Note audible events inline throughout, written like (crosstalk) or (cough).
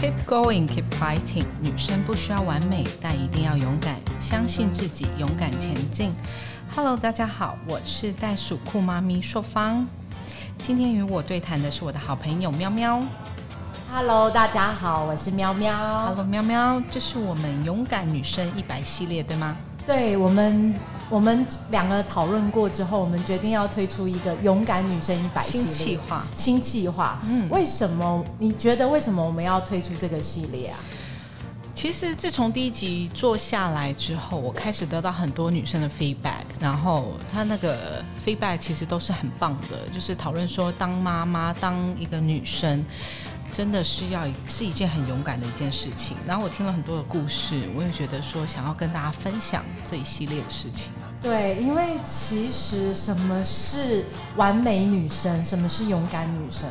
Keep going, keep fighting。女生不需要完美，但一定要勇敢，相信自己，勇敢前进。Hello，大家好，我是袋鼠酷妈咪硕芳。今天与我对谈的是我的好朋友喵喵。Hello，大家好，我是喵喵。Hello，喵喵，这是我们勇敢女生一百系列，对吗？对我们，我们两个讨论过之后，我们决定要推出一个勇敢女生一百新计划。新计划，嗯为什么？你觉得为什么我们要推出这个系列啊？其实自从第一集做下来之后，我开始得到很多女生的 feedback，然后她那个 feedback 其实都是很棒的，就是讨论说当妈妈、当一个女生，真的是要是一件很勇敢的一件事情。然后我听了很多的故事，我也觉得说想要跟大家分享这一系列的事情。对，因为其实什么是完美女生，什么是勇敢女生？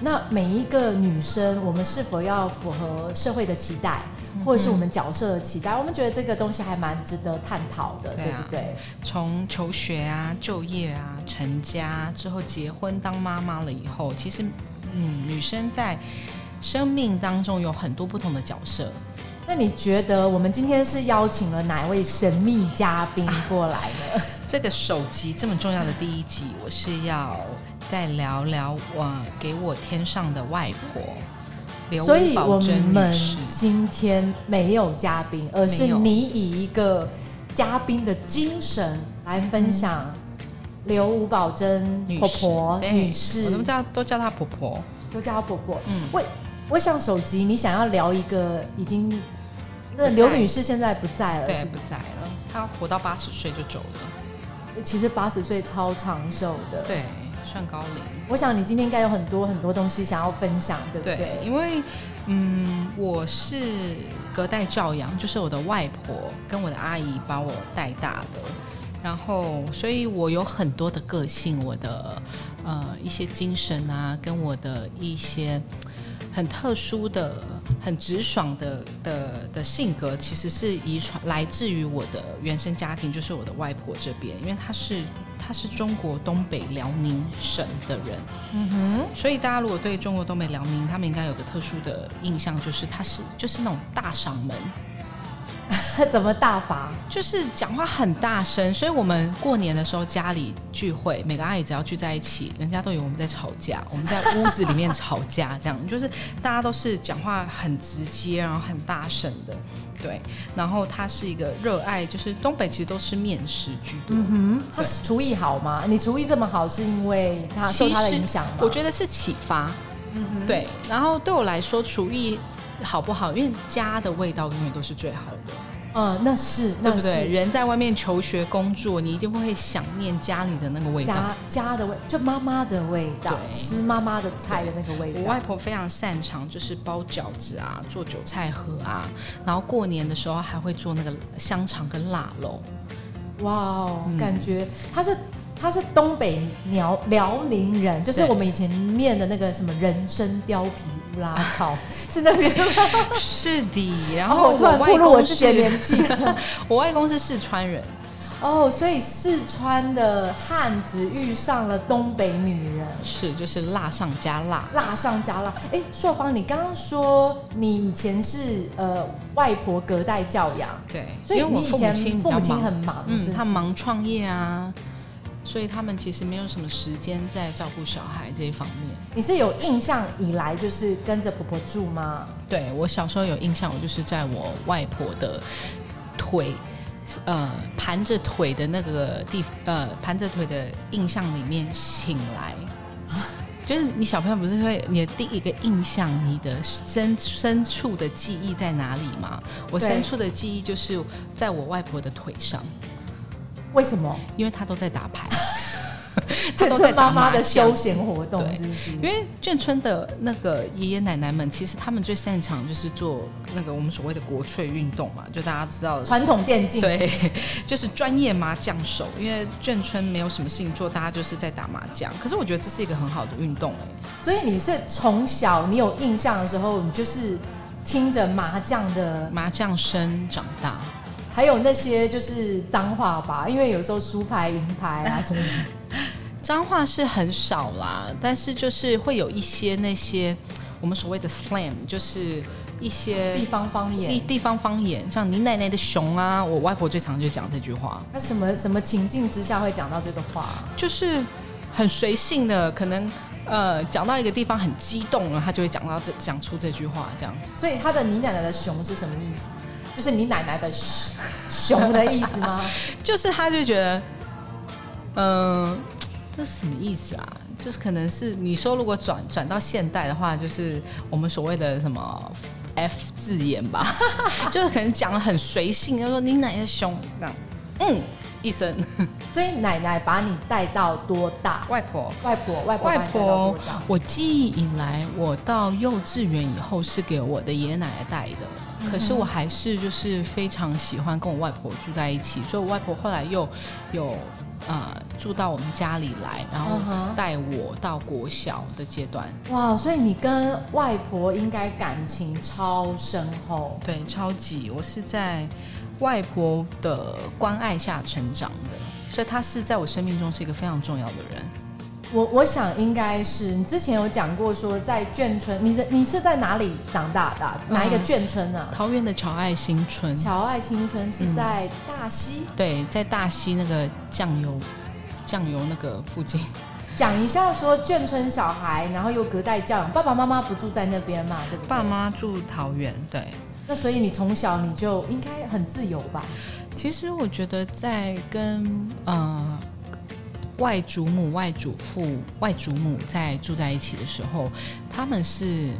那每一个女生，我们是否要符合社会的期待，或者是我们角色的期待？我们觉得这个东西还蛮值得探讨的，对不对？从求学啊、就业啊、成家之后结婚当妈妈了以后，其实嗯，女生在生命当中有很多不同的角色。那你觉得我们今天是邀请了哪位神秘嘉宾过来呢？这个首集这么重要的第一集，我是要再聊聊我给我天上的外婆刘所以我们。今天没有嘉宾，而是你以一个嘉宾的精神来分享刘吴宝珍女婆婆对女士我，都叫都叫她婆婆。都叫她婆婆。嗯，我我想手机，你想要聊一个已经那刘女士现在不在了，对，是不在了，她活到八十岁就走了。其实八十岁超长寿的。，对，算高龄。我想你今天应该有很多很多东西想要分享，对不对？对，因为嗯，我是隔代教养，就是我的外婆跟我的阿姨把我带大的，然后所以我有很多的个性，我的呃一些精神啊，跟我的一些很特殊的、很直爽的的的性格，其实是遗传来自于我的原生家庭，就是我的外婆这边，因为她是她是中国东北辽宁省的人。嗯哼所以大家如果对中国东北辽宁，他们应该有个特殊的印象，就是他是就是那种大嗓门，哼，(laughs) 怎么大法？就是讲话很大声。所以我们过年的时候家里聚会，每个阿姨只要聚在一起，人家都以为我们在吵架，我们在屋子里面吵架，这样就是大家都是讲话很直接，然后很大声的，对。然后他是一个热爱，就是东北其实都吃面食居多。嗯哼，他是厨艺好吗？你厨艺这么好，是因为他受他的影响吗？我觉得是启发，嗯哼，对，然后对我来说，厨艺好不好，因为家的味道永远都是最好的，嗯，那是，对那不对？人在外面求学工作，你一定会想念家里的那个味道。家家的味，就妈妈的味道，对吃妈妈的菜的那个味道。我外婆非常擅长，就是包饺子啊，做韭菜盒啊，然后过年的时候还会做那个香肠跟腊肉。哇哦，嗯感觉她是他是东北辽辽宁人，就是我们以前念的那个什么人参貂皮乌拉 (laughs) 草，(laughs) 是那边吗？是的，然哦后我外公是。(laughs) 我外公是四川人，哦，所以四川的汉子遇上了东北女人。是就是辣上加辣。辣上加辣。哎，硕芳，你刚刚说你以前是呃外婆隔代教养，对，所以我父母你以前父母亲很忙，嗯，他忙创业啊，所以他们其实没有什么时间在照顾小孩这一方面。你是有印象以来就是跟着婆婆住吗？对我小时候有印象，我就是在我外婆的腿，呃，盘着腿的那个地，呃，盘着腿的印象里面醒来。就是你小朋友不是会你的第一个印象，你的深深处的记忆在哪里吗？我深处的记忆就是在我外婆的腿上，为什么？因为他都在打牌，(laughs) 他都在是妈妈的休。闲活动，对？因为眷村的那个爷爷奶奶们，其实他们最擅长就是做那个我们所谓的国粹运动嘛，就大家知道的，传统电竞，对，(laughs) 就是专业麻将手。因为眷村没有什么事情做，大家就是在打麻将。可是我觉得这是一个很好的运动哎，所以你是从小你有印象的时候，你就是听着麻将的，麻将声长大。还有那些就是脏话吧，因为有时候输牌、赢牌啊 (laughs) 什么的。脏话是很少啦，但是就是会有一些那些我们所谓的 slam，就是一些地方方地言，地方方言，像你奶奶的熊啊，我外婆最常就讲这句话，那什么什么情境之下会讲到这个话？就是很随性的，可能呃讲到一个地方很激动了，他就会讲到这讲出这句话，这样。所以他的你奶奶的熊是什么意思？就是你奶奶的熊的意思吗？(laughs) 就是他就觉得，嗯、这是什么意思啊？就是可能是你说如果转转到现代的话，就是我们所谓的什么 F 字眼吧，(laughs) 就是可能讲的很随性，就说你奶奶熊这样，嗯一声，(laughs) 所以奶奶把你带到多大？外婆。外婆，外婆外婆？，我记忆以来，我到幼稚园以后是给我的爷爷奶奶带的。可是我还是就是非常喜欢跟我外婆住在一起，所以我外婆后来又有呃住到我们家里来，然后带我到国小的阶段。哇，所以你跟外婆应该感情超深厚。对，超级，我是在外婆的关爱下成长的，所以她是在我生命中是一个非常重要的人。我我想应该是你之前有讲过说在眷村，你的你是在哪里长大的啊、哪一个嗯眷村啊？桃园的乔爱新村，乔爱新村是在大溪。对，在大溪那个酱油酱油那个附近。(laughs) 讲一下说眷村小孩，然后又隔代教养，爸爸妈妈不住在那边嘛，对不对？爸。妈住桃园，对。那所以你从小你就应该很自由吧？其实我觉得在跟呃外祖母、外祖父、外祖母在住在一起的时候，他们是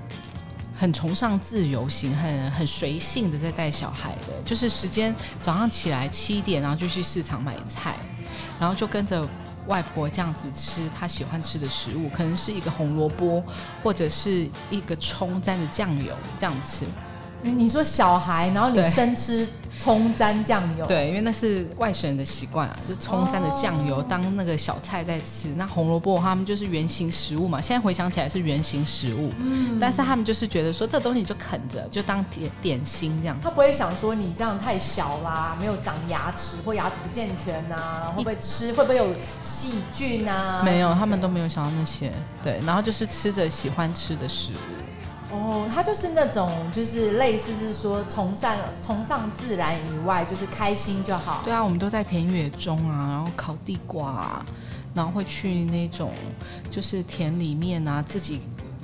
很崇尚自由行、很很随性的在带小孩的。就是时间早上起来七点，然后就去市场买菜，然后就跟着。外婆这样子吃她喜欢吃的食物，可能是一个红萝卜，或者是一个葱沾着酱油这样吃。你你说小孩，然后你生吃葱沾酱油，，对，因为那是外省人的习惯啊，就葱沾的酱油哦当那个小菜在吃。那红萝卜他们就是圆形食物嘛，现在回想起来是圆形食物，嗯但是他们就是觉得说这东西就啃着，就当点点心这样。他不会想说你这样太小啦，没有长牙齿或牙齿不健全呐、会不会吃会不会有细菌啊？没有，他们都没有想到那些。对，然后就是吃着喜欢吃的食物。哦，他就是那种就是类似是说崇尚崇尚自然以外，就是开心就好。对啊，我们都在田野中啊，然后烤地瓜啊，然后会去那种就是田里面啊，自己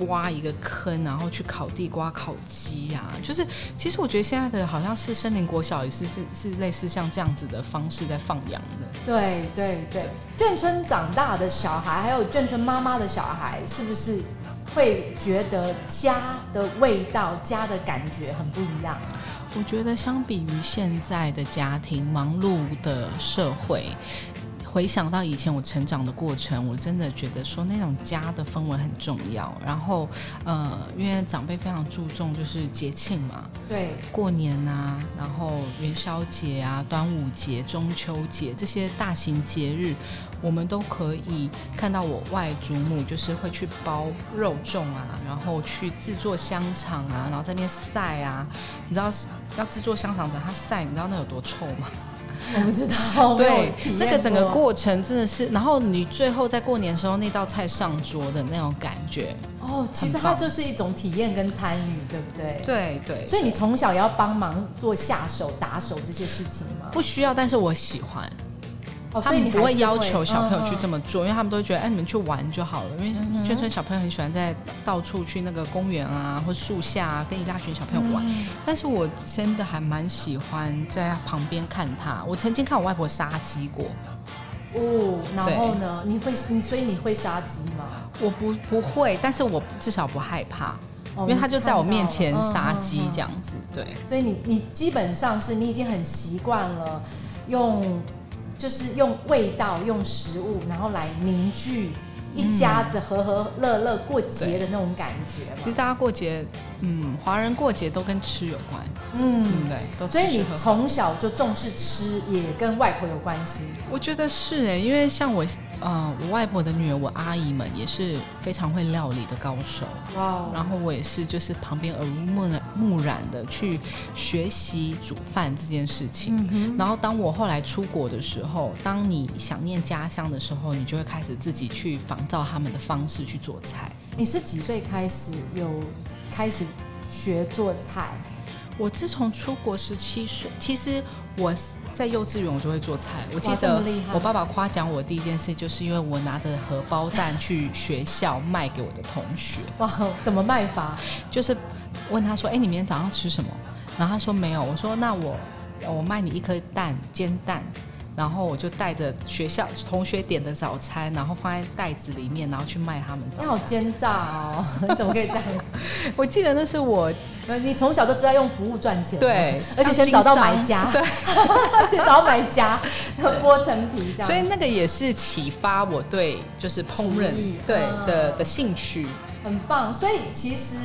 挖一个坑，然后去烤地瓜、烤鸡啊。就是其实我觉得现在的好像是森林国小也是是是类似像这样子的方式在放养的。对对对，眷村长大的小孩，还有眷村妈妈的小孩，是不是会觉得家的味道、家的感觉很不一样？我觉得相比于现在的家庭忙碌的社会，回想到以前我成长的过程，我真的觉得说那种家的氛围很重要。然后，呃，因为长辈非常注重就是节庆嘛，对，过年啊，然后元宵节啊、端午节、中秋节这些大型节日，我们都可以看到我外祖母就是会去包肉粽啊，然后去制作香肠啊，然后在那边晒啊。你知道要制作香肠，等它晒，你知道那有多臭吗？(laughs) 我不知道，对那个整个过过程真的是，然后你最后在过年的时候那道菜上桌的那种感觉，哦，其实它就是一种体验跟参与，对不对？。对对，所以你从小也要帮忙做下手、打手这些事情吗？不需要，但是我喜欢。哦，他们不会要求小朋友去嗯这么做，因为他们都会觉得，哎，你们去玩就好了。因为嗯哼眷村小朋友很喜欢在到处去那个公园啊，或树下啊，跟一大群小朋友玩。嗯但是我真的还蛮喜欢在旁边看他。我曾经看我外婆杀鸡过，哦，然后呢？你会你所以你会杀鸡吗？我不不会，但是我至少不害怕，哦因为他就在我面前杀鸡这。样子。对，嗯所以你你基本上是你已经很习惯了用，就是用味道、用食物，然后来凝聚一家子和和乐乐过节的那种感觉嘛。其实大家过节，嗯，华人过节都跟吃有关，嗯对不嗯，对？都所以你。从小就重视吃，也跟外婆有关系。我觉得是哎，因为像我，呃，我外婆的女儿，我阿姨们也是非常会料理的高手。哇哦，然后我也是，就是旁边耳濡目染目染的去学习煮饭这件事情。然后当我后来出国的时候，当你想念家乡的时候，你就会开始自己去仿照他们的方式去做菜。你是几岁开始有开始学做菜？我自从出国十七岁，其实我在幼稚园我就会做菜。我记得我爸爸夸奖我第一件事，就是因为我拿着荷包蛋去学校卖给我的同学，哇，怎么卖法？就是问他说：“哎、你明天早上吃什么？”然后他说没有，我说那我我卖你一颗蛋煎蛋。然后我就带着学校同学点的早餐，然后放在袋子里面，然后去卖他们你好。奸诈哦！你怎么可以这样子？(laughs) 我记得那是我呃你从小就知道用服务赚钱，对而且先找到买家，对，(laughs) 先找到买家，然后剥层皮这样。所以那个也是启发我对就是烹饪对嗯的的兴趣。很棒。所以其实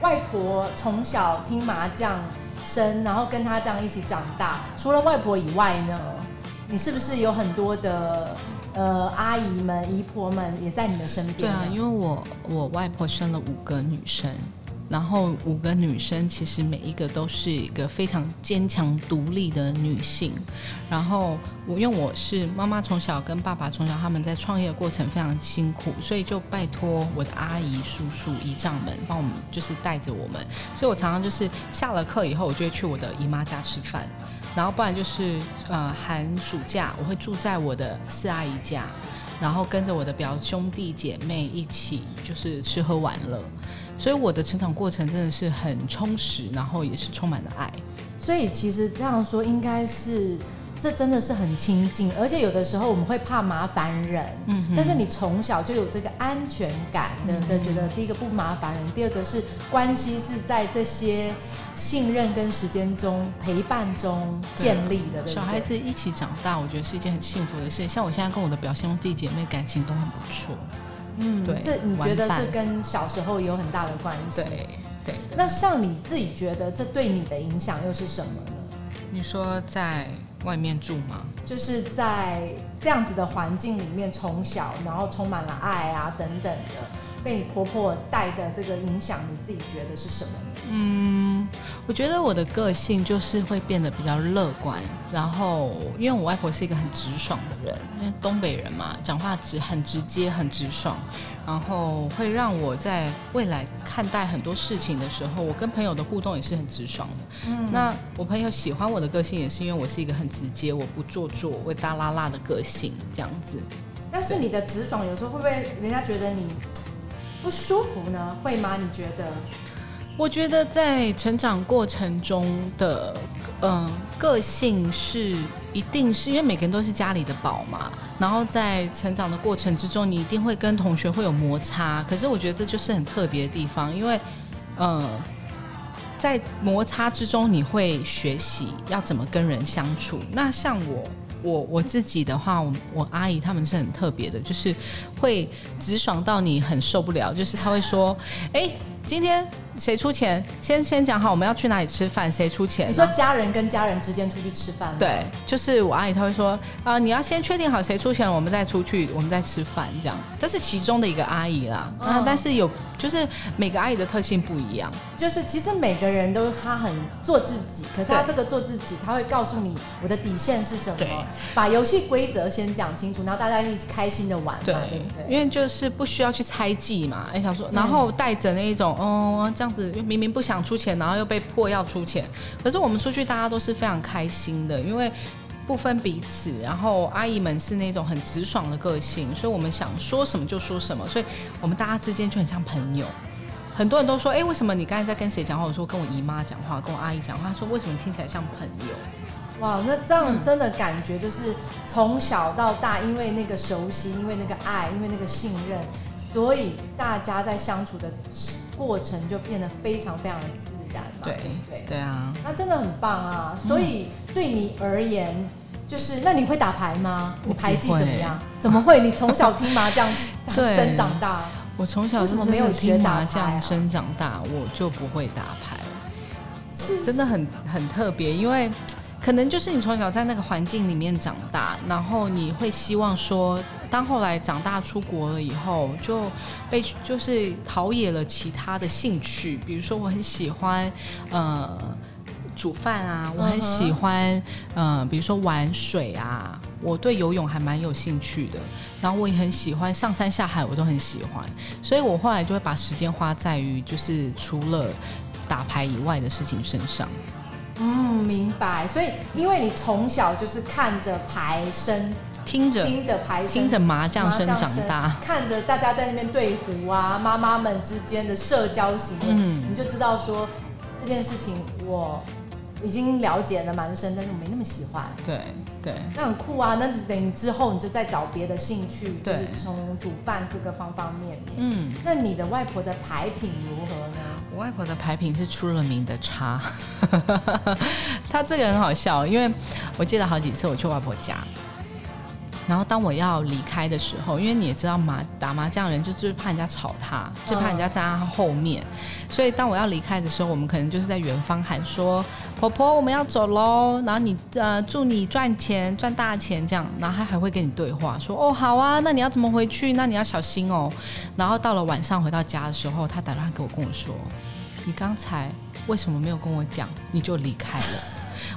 外婆从小听麻将声，然后跟她这样一起长大。除了外婆以外呢，你是不是有很多的呃阿姨们、姨婆们也在你的身边？对啊，因为我我外婆生了五个女生，然后五个女生其实每一个都是一个非常坚强独立的女性。然后我因为我是妈妈，从小跟爸爸从小他们在创业的过程非常辛苦，所以就拜托我的阿姨、叔叔、姨丈们帮我们就是带着我们。所以我常常就是下了课以后，我就会去我的姨妈家吃饭。然后不然就是呃寒暑假我会住在我的四阿姨家，然后跟着我的表兄弟姐妹一起就是吃喝玩乐，所以我的成长过程真的是很充实，然后也是充满了爱。所以其实这样说应该是，这真的是很亲近，而且有的时候我们会怕麻烦人，嗯哼但是你从小就有这个安全感的的，觉得第一个不麻烦人，第二个是关系是在这些信任跟时间中陪伴中建立的，对对小孩子一起长大，我觉得是一件很幸福的事。像我现在跟我的表兄弟姐妹感情都很不错。嗯，对这你觉得是跟小时候有很大的关系？对。对。那像你自己觉得这对你的影响又是什么呢？你说在外面住吗？就是在这样子的环境里面，从小然后充满了爱啊等等的，被你婆婆带的这个影响，你自己觉得是什么呢？嗯，我觉得我的个性就是会变得比较乐观，然后因为我外婆是一个很直爽的人，因为东北人嘛，讲话直很直接，很直爽，然后会让我在未来看待很多事情的时候，我跟朋友的互动也是很直爽的。嗯那我朋友喜欢我的个性，也是因为我是一个很直接，我不做作，我会大拉拉的个性这样子。但是你的直爽有时候会不会人家觉得你不舒服呢？会吗？你觉得？我觉得在成长过程中的，嗯、个性是一定是因为每个人都是家里的宝嘛，然后在成长的过程之中，你一定会跟同学会有摩擦。可是我觉得这就是很特别的地方，因为，嗯、在摩擦之中，你会学习要怎么跟人相处。那像我。我我自己的话，我我阿姨他们是很特别的，就是会直爽到你很受不了，就是他会说，哎、今天谁出钱？先先讲好我们要去哪里吃饭，谁出钱？你说家人跟家人之间出去吃饭吗？对，就是我阿姨她会说啊、你要先确定好谁出钱，我们再出去，我们再吃饭，这样。这是其中的一个阿姨啦。嗯那、但是有就是每个阿姨的特性不一样。就是其实每个人都他很做自己，可是他这个做自己，他会告诉你我的底线是什么，把游戏规则先讲清楚，然后大家一起开心的玩嘛，对对不，对？因为就是不需要去猜忌嘛，哎，想说，然后带着那一种，哦，这样子明明不想出钱，然后又被迫要出钱，可是我们出去大家都是非常开心的，因为不分彼此，然后阿姨们是那种很直爽的个性，所以我们想说什么就说什么，所以我们大家之间就很像朋友。很多人都说，哎、为什么你刚才在跟谁讲话？我说跟我姨妈讲话，跟我阿姨讲话。他说为什么听起来像朋友？哇，那这样真的感觉就是从小到大，因为那个熟悉，因为那个爱，因为那个信任，所以大家在相处的过程就变得非常非常的自然嘛。对不对，对啊，那真的很棒啊！所以对你而言，就是那你会打牌吗？你牌技怎么样？怎么会？你从小听麻将 (laughs) 对生长大，我从小是为什么没有听麻将生长大，我就不会打牌。是真的很很特别，因为可能就是你从小在那个环境里面长大，然后你会希望说，当后来长大出国了以后，就被就是陶冶了其他的兴趣，比如说我很喜欢呃。煮饭啊，我很喜欢，呃，比如说玩水啊，我对游泳还蛮有兴趣的。然后我也很喜欢上山下海，我都很喜欢。所以我后来就会把时间花在于，就是除了打牌以外的事情身上。嗯，明白。所以因为你从小就是看着牌声，听着听着牌声，听着麻将声长大，看着大家在那边对胡啊，妈妈们之间的社交行为，嗯你就知道说这件事情我已经了解了蛮深，但是我没那么喜欢。对对。那很酷啊！那就等于之后你就再找别的兴趣，就是从煮饭各个方方面面。嗯，那你的外婆的牌品如何呢？我外婆的牌品是出了名的差，(laughs) 她这个很好笑，因为我记得好几次我去外婆家，然后当我要离开的时候，因为你也知道麻打麻将的人就最怕人家吵他，最怕人家站在他后面，所以当我要离开的时候，我们可能就是在远方喊说：“婆婆，我们要走喽。”然后你呃祝你赚钱赚大钱这样，然后他还会跟你对话说：“哦好啊，那你要怎么回去？那你要小心哦。”然后到了晚上回到家的时候，他打电话给我跟我说：“你刚才为什么没有跟我讲你就离开了？”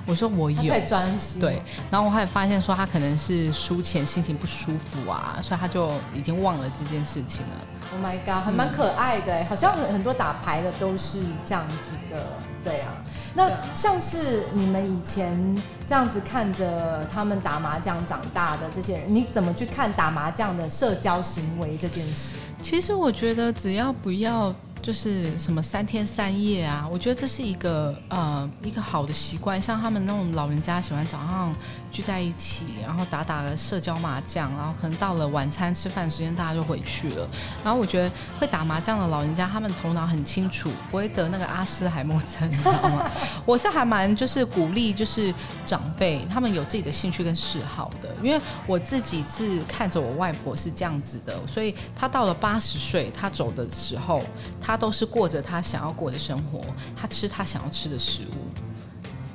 我说：“我有。”他太专心。对，然后我还发现说他可能是输钱心情不舒服啊，所以他就已经忘了这件事情了。，Oh my god，还蛮可爱的哎，好像很多打牌的都是这样子的。对啊，那像是你们以前这样子看着他们打麻将长大的这些人，你怎么去看打麻将的社交行为这件事？其实我觉得只要不要就是什么三天三夜啊，我觉得这是一个呃一个好的习惯。像他们那种老人家喜欢早上聚在一起，然后打打个社交麻将，然后可能到了晚餐吃饭时间大家就回去了。然后我觉得会打麻将的老人家，他们头脑很清楚，不会得那个阿斯海默症，你知道吗？(laughs) 我是还蛮就是鼓励就是长辈他们有自己的兴趣跟嗜好的，因为我自己是看着我外婆是这样子的，所以她到了八十岁，她走的时候，她都是过着他想要过的生活，他吃他想要吃的食物，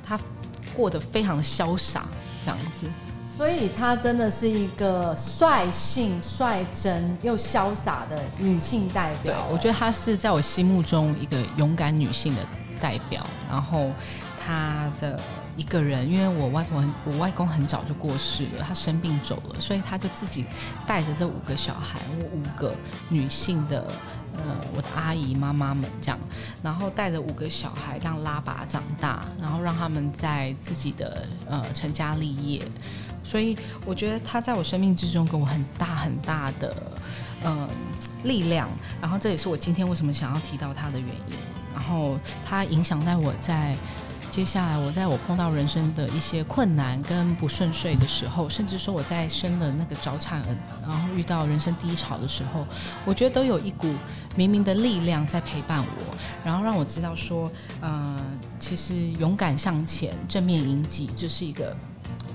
他过得非常的潇洒，这样子。所以她真的是一个率性、率真又潇洒的女性代对表。，我觉得她是在我心目中一个勇敢女性的代表。然后她的一个人，因为我外婆很，我外公很早就过世了，他生病走了，所以他就自己带着这五个小孩，我五个女性的。呃，我的阿姨妈妈们这样，然后带着五个小孩这样拉拔长大，然后让他们在自己的呃成家立业，所以我觉得他在我生命之中给我很大很大的呃力量，然后这也是我今天为什么想要提到他的原因。然后他影响在我在接下来我在我碰到人生的一些困难跟不顺遂的时候，甚至说我在生了那个早产儿，然后遇到人生低潮的时候，我觉得都有一股明明的力量在陪伴我，然后让我知道说，呃，其实勇敢向前，正面迎击，这是一个，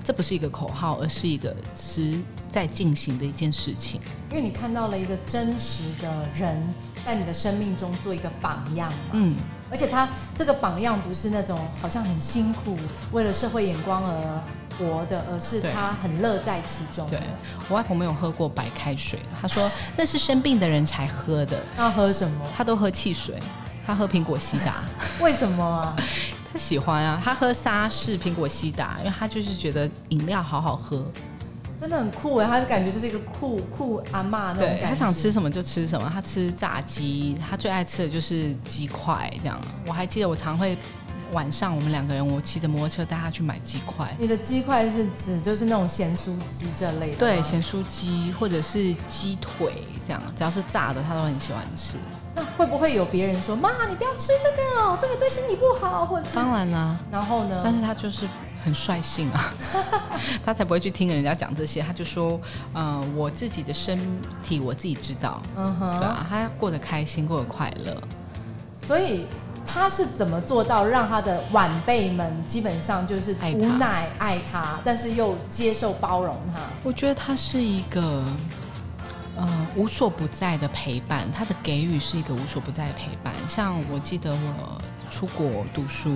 这不是一个口号，而是一个实在进行的一件事情。因为你看到了一个真实的人在你的生命中做一个榜样嘛。嗯，而且他这个榜样不是那种好像很辛苦，为了社会眼光而活的，而是他很乐在其中。对，我外婆没有喝过白开水，她说那是生病的人才喝的，他喝什么？她都喝汽水，她喝苹果西达。(laughs) 为什么啊？(laughs) 她喜欢啊，她喝沙士苹果西达，因为她就是觉得饮料好好喝。真的很酷哎，他的感觉就是一个酷酷阿妈那种。对他想吃什么就吃什么，他吃炸鸡，他最爱吃的就是鸡块这样。我还记得我常会晚上我们两个人，我骑着摩托车带他去买鸡块。你的鸡块是指就是那种咸酥鸡这类的？对，咸酥鸡或者是鸡腿这样，只要是炸的，他都很喜欢吃。那会不会有别人说妈，你不要吃这个哦，这个对身体不好，或者是当然啦、然后呢？但是他就是很率性啊，(laughs) 他才不会去听人家讲这些，他就说，嗯、我自己的身体我自己知道，嗯哼，对啊，他过得开心，过得快乐。所以他是怎么做到让他的晚辈们基本上就是无奈爱他，但是又接受包容他？我觉得他是一个，嗯、无所不在的陪伴，他的给予是一个无所不在的陪伴。像我记得我出国读书，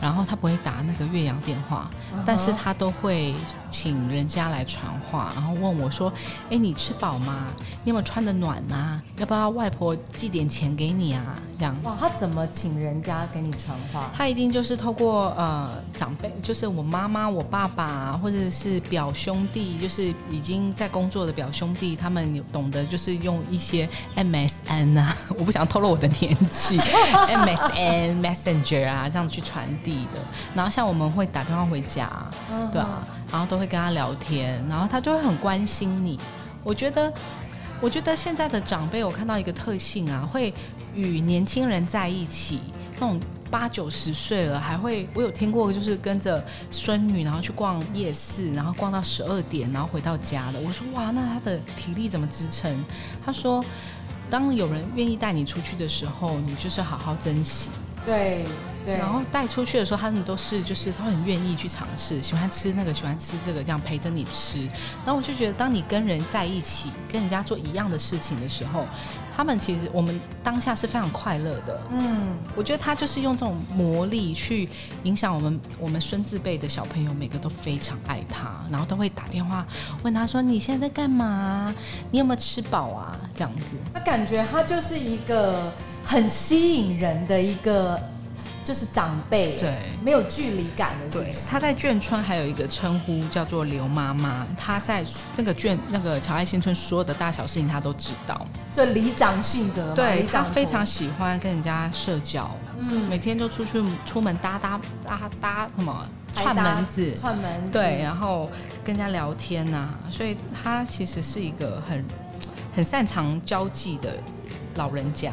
然后他不会打那个岳阳电话，但是他都会请人家来传话，然后问我说：“哎，你吃饱吗？你有没有穿的暖啊？要不要外婆寄点钱给你啊？”这样。哇，他怎么请人家给你传话？他一定就是透过呃长辈，就是我妈妈、我爸爸，或者是表兄弟，就是已经在工作的表兄弟，他们有懂得就是用一些 MSN 啊，(laughs) 我不想透露我的年纪，(laughs) MSN Messenger 啊这样去传递的。然后像我们会打电话回家，对啊，然后都会跟他聊天，然后他就会很关心你。我觉得，我觉得现在的长辈，我看到一个特性啊，会与年轻人在一起，那种八九十岁了还会，我有听过，就是跟着孙女然后去逛夜市，然后逛到十二点，然后回到家的。我说哇，那他的体力怎么支撑？他说，当有人愿意带你出去的时候，你就是好好珍惜。对对。然后带出去的时候，他们都是就是他很愿意去尝试，喜欢吃那个，喜欢吃这个，这样陪着你吃。然后我就觉得，当你跟人在一起，跟人家做一样的事情的时候，他们其实我们当下是非常快乐的。嗯，我觉得他就是用这种魔力去影响我们，我们孙子辈的小朋友，每个都非常爱他，然后都会打电话问他说：“你现在在干嘛？你有没有吃饱啊？”这样子，他感觉他就是一个很吸引人的一个。就是长辈，对，没有距离感的。对，他在眷村还有一个称呼叫做刘妈妈。他在那个眷那个乔爱新村所有的大小事情，他都知道。就里长性格，对他非常喜欢跟人家社交。嗯，每天都出去出门搭搭搭搭什么串门子，串门子对，然后跟人家聊天呐。所以他其实是一个很很擅长交际的。老人家，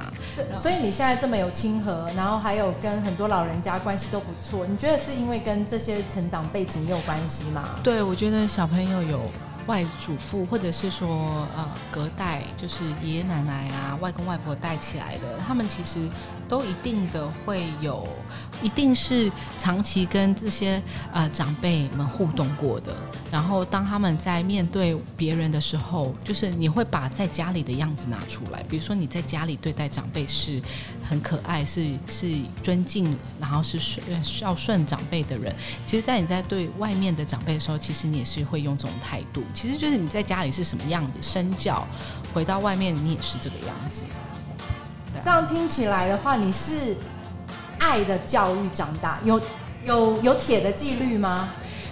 所以你现在这么有亲和，然后还有跟很多老人家关系都不错，你觉得是因为跟这些成长背景有关系吗？对，我觉得小朋友有。外祖父，或者是说呃隔代，就是爷爷奶奶啊、外公外婆带起来的，他们其实都一定的会有，一定是长期跟这些呃长辈们互动过的。然后当他们在面对别人的时候，就是你会把在家里的样子拿出来，比如说你在家里对待长辈是很可爱，是是尊敬，然后是顺孝顺长辈的人。其实，在你在对外面的长辈的时候，其实你也是会用这种态度。其实就是你在家里是什么样子身教，回到外面你也是这个样子。这样听起来的话，你是爱的教育长大，有有有铁的纪律吗？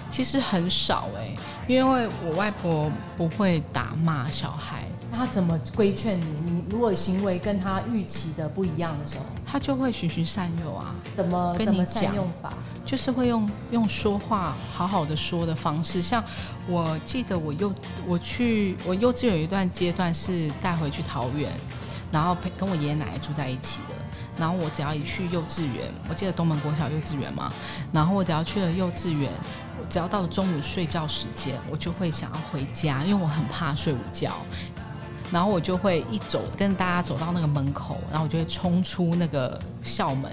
其实很少哎，因为我外婆不会打骂小孩。那他怎么规劝你？你如果行为跟他预期的不一样的时候，他就会循循善诱啊。怎么跟你讲用法？就是会用用说话好好的说的方式。像我记得我幼我去我幼稚园有一段阶段是带回去桃园，然后陪跟我爷爷奶奶住在一起的。然后我只要一去幼稚园，我记得东门国小幼稚园嘛。然后我只要去了幼稚园，只要到了中午睡觉时间，我就会想要回家，因为我很怕睡午觉。然后我就会一走跟大家走到那个门口，然后我就会冲出那个校门，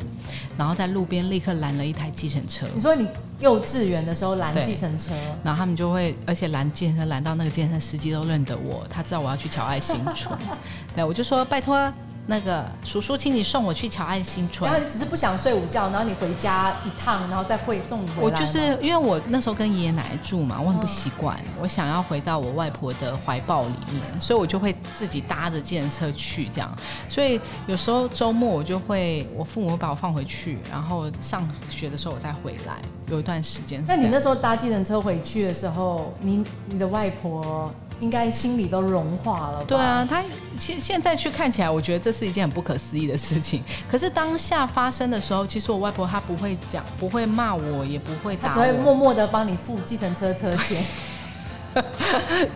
然后在路边立刻拦了一台计程车。你说你幼稚园的时候拦计程车，然后他们就会，而且拦计程车拦到那个计程车司机都认得我，他知道我要去乔爱新村，(laughs) 对我就说拜托。那个叔叔，请你送我去乔安新村。然后你只是不想睡午觉，然后你回家一趟，然后再会送你回来。我就是因为我那时候跟爷爷奶奶住嘛，我很不习惯，我想要回到我外婆的怀抱里面，所以我就会自己搭着自行车去这样。所以有时候周末我就会，我父母会把我放回去，然后上学的时候我再回来，有一段时间。那你那时候搭计程车回去的时候，你你的外婆？应该心里都融化了。对啊，他现现在去看起来，我觉得这是一件很不可思议的事情。可是当下发生的时候，其实我外婆她不会讲，不会骂我，也不会打我，只会默默的帮你付计程车车钱。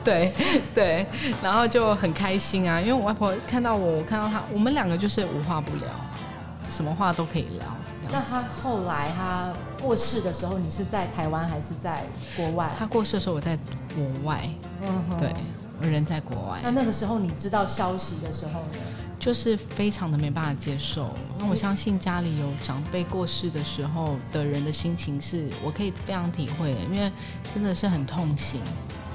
对 (laughs) 对，然后就很开心啊，因为我外婆看到我，我看到她，我们两个就是无话不聊，什么话都可以聊。那他后来他过世的时候，你是在台湾还是在国外？他过世的时候我在国外，嗯，对，我人在国外。那那个时候你知道消息的时候呢？就是非常的没办法接受。那我相信家里有长辈过世的时候的人的心情是我可以非常体会，因为真的是很痛心。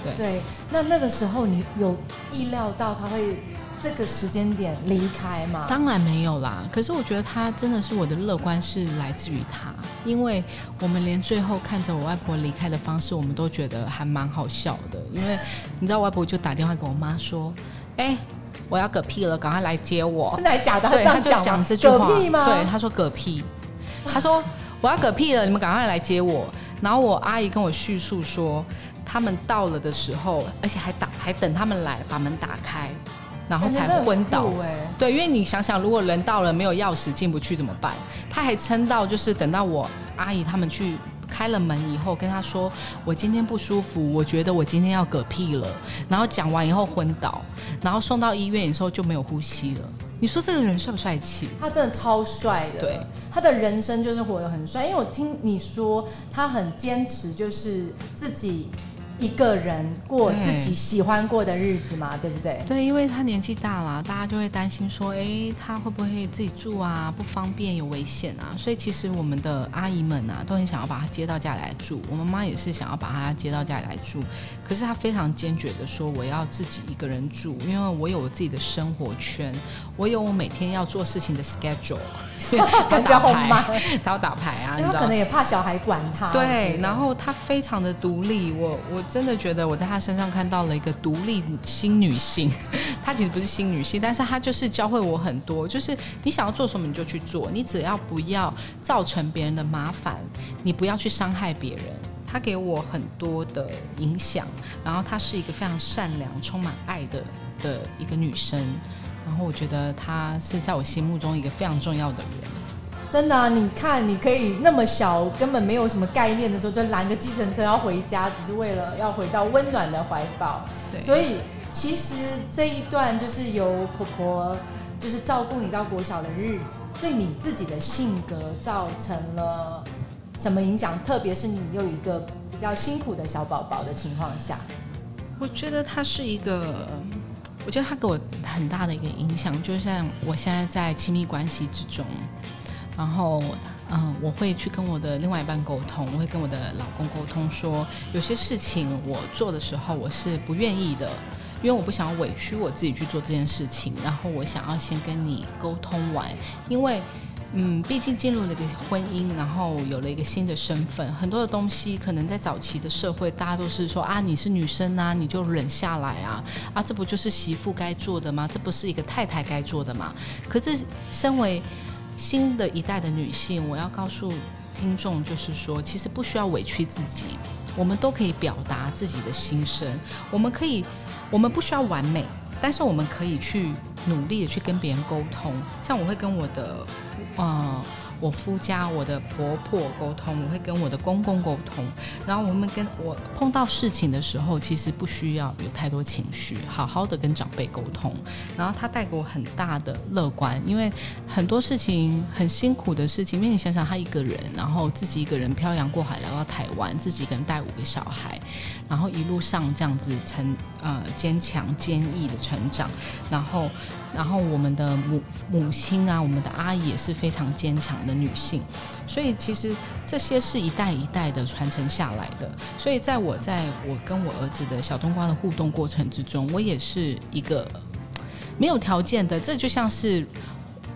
对对，那那个时候你有意料到他会？这个时间点离开吗？当然没有啦。可是我觉得他真的是我的乐观是来自于他，因为我们连最后看着我外婆离开的方式，我们都觉得还蛮好笑的。因为你知道，外婆就打电话给我妈说：“哎，我要嗝屁了，赶快来接我。(laughs) ”真的假的？对，他就讲这句话。嗝屁吗？对，他说嗝屁。他说我要嗝屁了，你们赶快来接我。然后我阿姨跟我叙述说，他们到了的时候，而且还打还等他们来把门打开。然后才昏倒。对，因为你想想，如果人到了没有钥匙进不去怎么办？他还撑到就是等到我阿姨他们去开了门以后，跟他说我今天不舒服，我觉得我今天要嗝屁了。然后讲完以后昏倒，然后送到医院的时候就没有呼吸了。你说这个人帅不帅气？他真的超帅的。对，他的人生就是活得很帅。因为我听你说，他很坚持，就是自己。一个人过自己喜欢过的日子嘛，对不对？对，因为他年纪大了，大家就会担心说，哎，他会不会自己住啊？不方便，有危险啊？所以其实我们的阿姨们啊，都很想要把他接到家里来住。我妈妈也是想要把他接到家里来住，可是他非常坚决的说，我要自己一个人住，因为我有我自己的生活圈，我有我每天要做事情的 schedule。(laughs) 他打牌，他要打牌啊！他可能也怕小孩管他。对，然后他非常的独立，我我真的觉得我在他身上看到了一个独立新女性。(laughs) 她其实不是新女性，但是她就是教会我很多，就是你想要做什么你就去做，你只要不要造成别人的麻烦，你不要去伤害别人。她给我很多的影响，然后她是一个非常善良、充满爱的的一个女生。然后我觉得他是在我心目中一个非常重要的人。真的啊，你看，你可以那么小，根本没有什么概念的时候，就拦个计程车要回家，只是为了要回到温暖的怀抱。对。所以其实这一段就是由婆婆就是照顾你到国小的日子，对你自己的性格造成了什么影响？特别是你有一个比较辛苦的小宝宝的情况下，我觉得他是一个。我觉得他给我很大的一个影响，就像我现在在亲密关系之中，然后嗯，我会去跟我的另外一半沟通，我会跟我的老公沟通，说有些事情我做的时候我是不愿意的，因为我不想要委屈我自己去做这件事情，然后我想要先跟你沟通完，因为。嗯，毕竟进入了一个婚姻，然后有了一个新的身份，很多的东西可能在早期的社会，大家都是说啊，你是女生啊，你就忍下来啊，啊，这不就是媳妇该做的吗？这不是一个太太该做的吗？可是，身为新的一代的女性，我要告诉听众，就是说，其实不需要委屈自己，我们都可以表达自己的心声，我们可以，我们不需要完美，但是我们可以去努力的去跟别人沟通，像我会跟我的。嗯，我夫家、我的婆婆沟通，我会跟我的公公沟通。然后我们跟我碰到事情的时候，其实不需要有太多情绪，好好的跟长辈沟通。然后他带给我很大的乐观，因为很多事情很辛苦的事情，因为你想想，他一个人，然后自己一个人漂洋过海来到台湾，自己一个人带五个小孩，然后一路上这样子成呃坚强坚毅的成长，然后。然后我们的母母亲啊，我们的阿姨也是非常坚强的女性，所以其实这些是一代一代的传承下来的。所以在我在我跟我儿子的小冬瓜的互动过程之中，我也是一个没有条件的，这就像是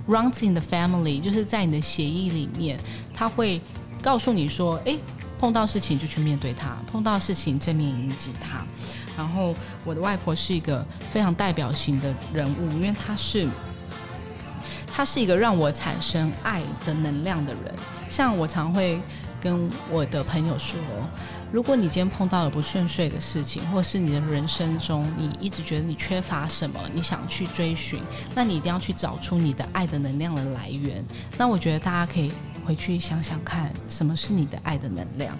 runs in the family，就是在你的协议里面，他会告诉你说，哎。碰到事情就去面对它，碰到事情正面迎击它。然后我的外婆是一个非常代表型的人物，因为她是，她是一个让我产生爱的能量的人。像我常会跟我的朋友说，如果你今天碰到了不顺遂的事情，或是你的人生中你一直觉得你缺乏什么，你想去追寻，那你一定要去找出你的爱的能量的来源。那我觉得大家可以。回去想想看，什么是你的爱的能量？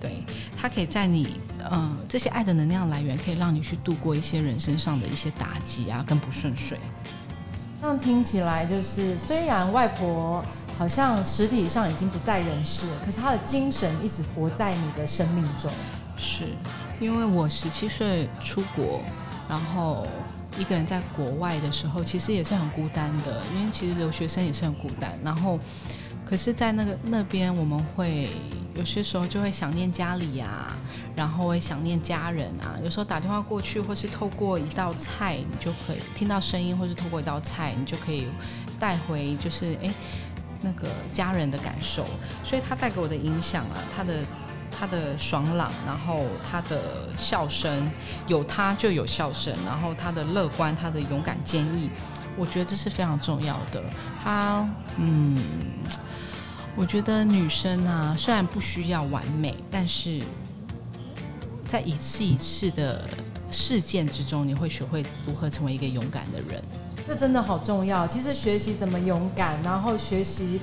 对，它可以在你嗯这些爱的能量来源，可以让你去度过一些人生上的一些打击啊，跟不顺遂。这样听起来就是，虽然外婆好像实体上已经不在人世了，可是她的精神一直活在你的生命中。是因为我十七岁出国，然后一个人在国外的时候，其实也是很孤单的，因为其实留学生也是很孤单，然后。可是，在那个那边，我们会有些时候就会想念家里呀，然后会想念家人啊。有时候打电话过去，或是透过一道菜，你就可以听到声音，或是透过一道菜，你就可以带回，就是哎，那个家人的感受。所以他带给我的影响啊，他的他的爽朗，然后他的笑声，有他就有笑声，然后他的乐观，他的勇敢坚毅，我觉得这是非常重要的。他嗯。我觉得女生啊，虽然不需要完美，但是在一次一次的事件之中，你会学会如何成为一个勇敢的人。这真的好重要。其实学习怎么勇敢，然后学习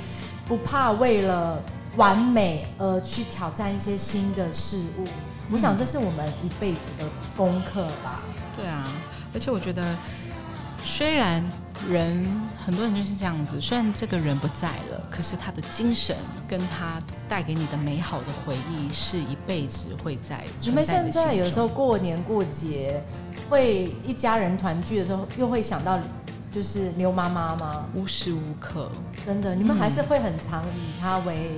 不怕为了完美而去挑战一些新的事物，我想这是我们一辈子的功课吧。对啊，而且我觉得，虽然人很多人就是这样子，虽然这个人不在了，可是他的精神跟他带给你的美好的回忆是一辈子会在你们现在有时候。过年过节，会一家人团聚的时候，又会想到就是刘妈妈吗？无时无刻，真的，你们还是会很常以她为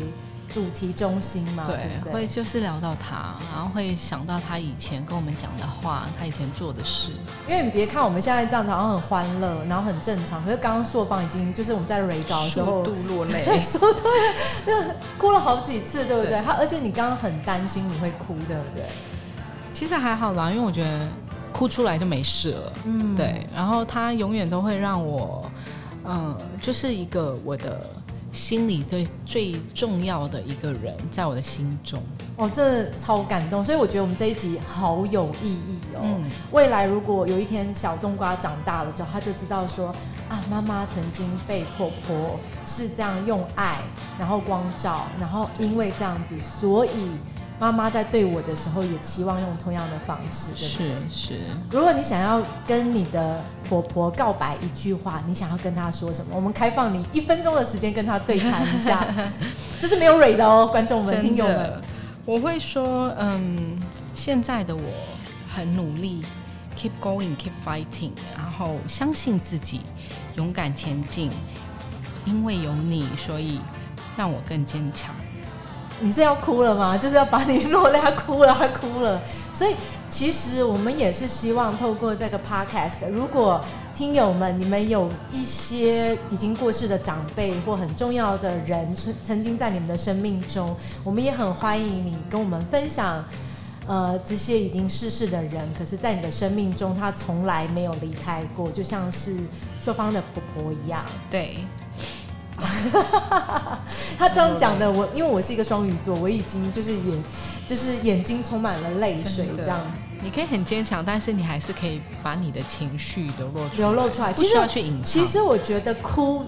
主题中心嘛？对对，对会就是聊到他，然后会想到他以前跟我们讲的话，他以前做的事。因为你别看我们现在这样子好像很欢乐，然后很正常，可是刚刚硕芳已经就是我们在 re 稿的时候数，度落泪，说对了，哭了好几次，对不对？对他而且你刚刚很担心你会哭，对不对？其实还好啦，因为我觉得哭出来就没事了。嗯，对，然后他永远都会让我，嗯，就是一个我的心里最最重要的一个人，在我的心中。哦，这超感动，所以我觉得我们这一集好有意义哦。嗯未来如果有一天小冬瓜长大了之后，他就知道说啊，妈妈曾经被婆婆是这样用爱，然后光照，然后因为这样子，所以妈妈在对我的时候也期望用同样的方式，对不对？是是，如果你想要跟你的婆婆告白一句话，你想要跟她说什么？我们开放你一分钟的时间跟她对谈一下，(laughs) 这是没有蕊的哦，观众们、听真友们的。，我会说，嗯，现在的我很努力，keep going，keep fighting，然后相信自己，勇敢前进，因为有你，所以让我更坚强。你是要哭了吗？(laughs) 就是要把你落泪，他哭了，他哭了。所以其实我们也是希望透过这个 podcast，如果听友们你们有一些已经过世的长辈或很重要的人，曾曾经在你们的生命中，我们也很欢迎你跟我们分享。呃，这些已经逝世的人，可是在你的生命中，他从来没有离开过，就像是硕芳的婆婆一样。对，(laughs) 他这样讲的，我因为我是一个双鱼座，我已经就是眼，就是眼睛充满了泪水这样子你可以很坚强，但是你还是可以把你的情绪流露出来，流露出来。不需要去隐藏。其实我觉得哭，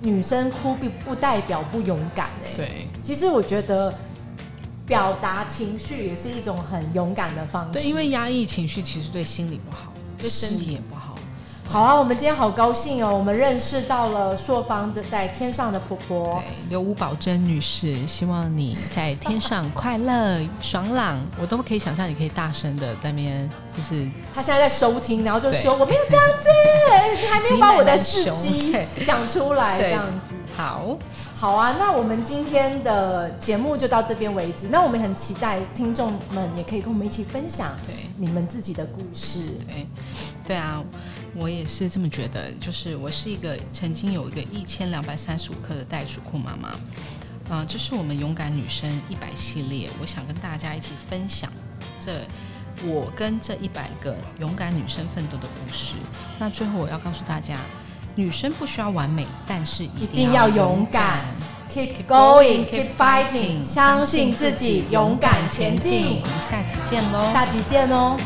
女生哭并不代表不勇敢哎、，对其实我觉得表达情绪也是一种很勇敢的方式。对，因为压抑情绪其实对心理不好，对身体也不好。好啊，我们今天好高兴哦，我们认识到了朔方的在天上的婆婆。对，刘吴宝珍女士，希望你在天上快乐爽朗，我都可以想象你可以大声的在那边，就是她现在在收听，然后就对说我没有这样子，你还没有把我的事迹讲出来，这对样子。好，好啊，那我们今天的节目就到这边为止。那我们很期待听众们也可以跟我们一起分享对你们自己的故事。对对啊，我也是这么觉得。就是我是一个曾经有一个一千两百三十五克的袋鼠裤妈妈，啊、这是我们勇敢女生一百系列，我想跟大家一起分享这。我跟这一百个勇敢女生奋斗的故事。那最后我要告诉大家，女生不需要完美，但是一一定定要要勇敢敢。，keep going, keep fighting，相信自己，勇敢前进我。们下期见喽！下期见哦。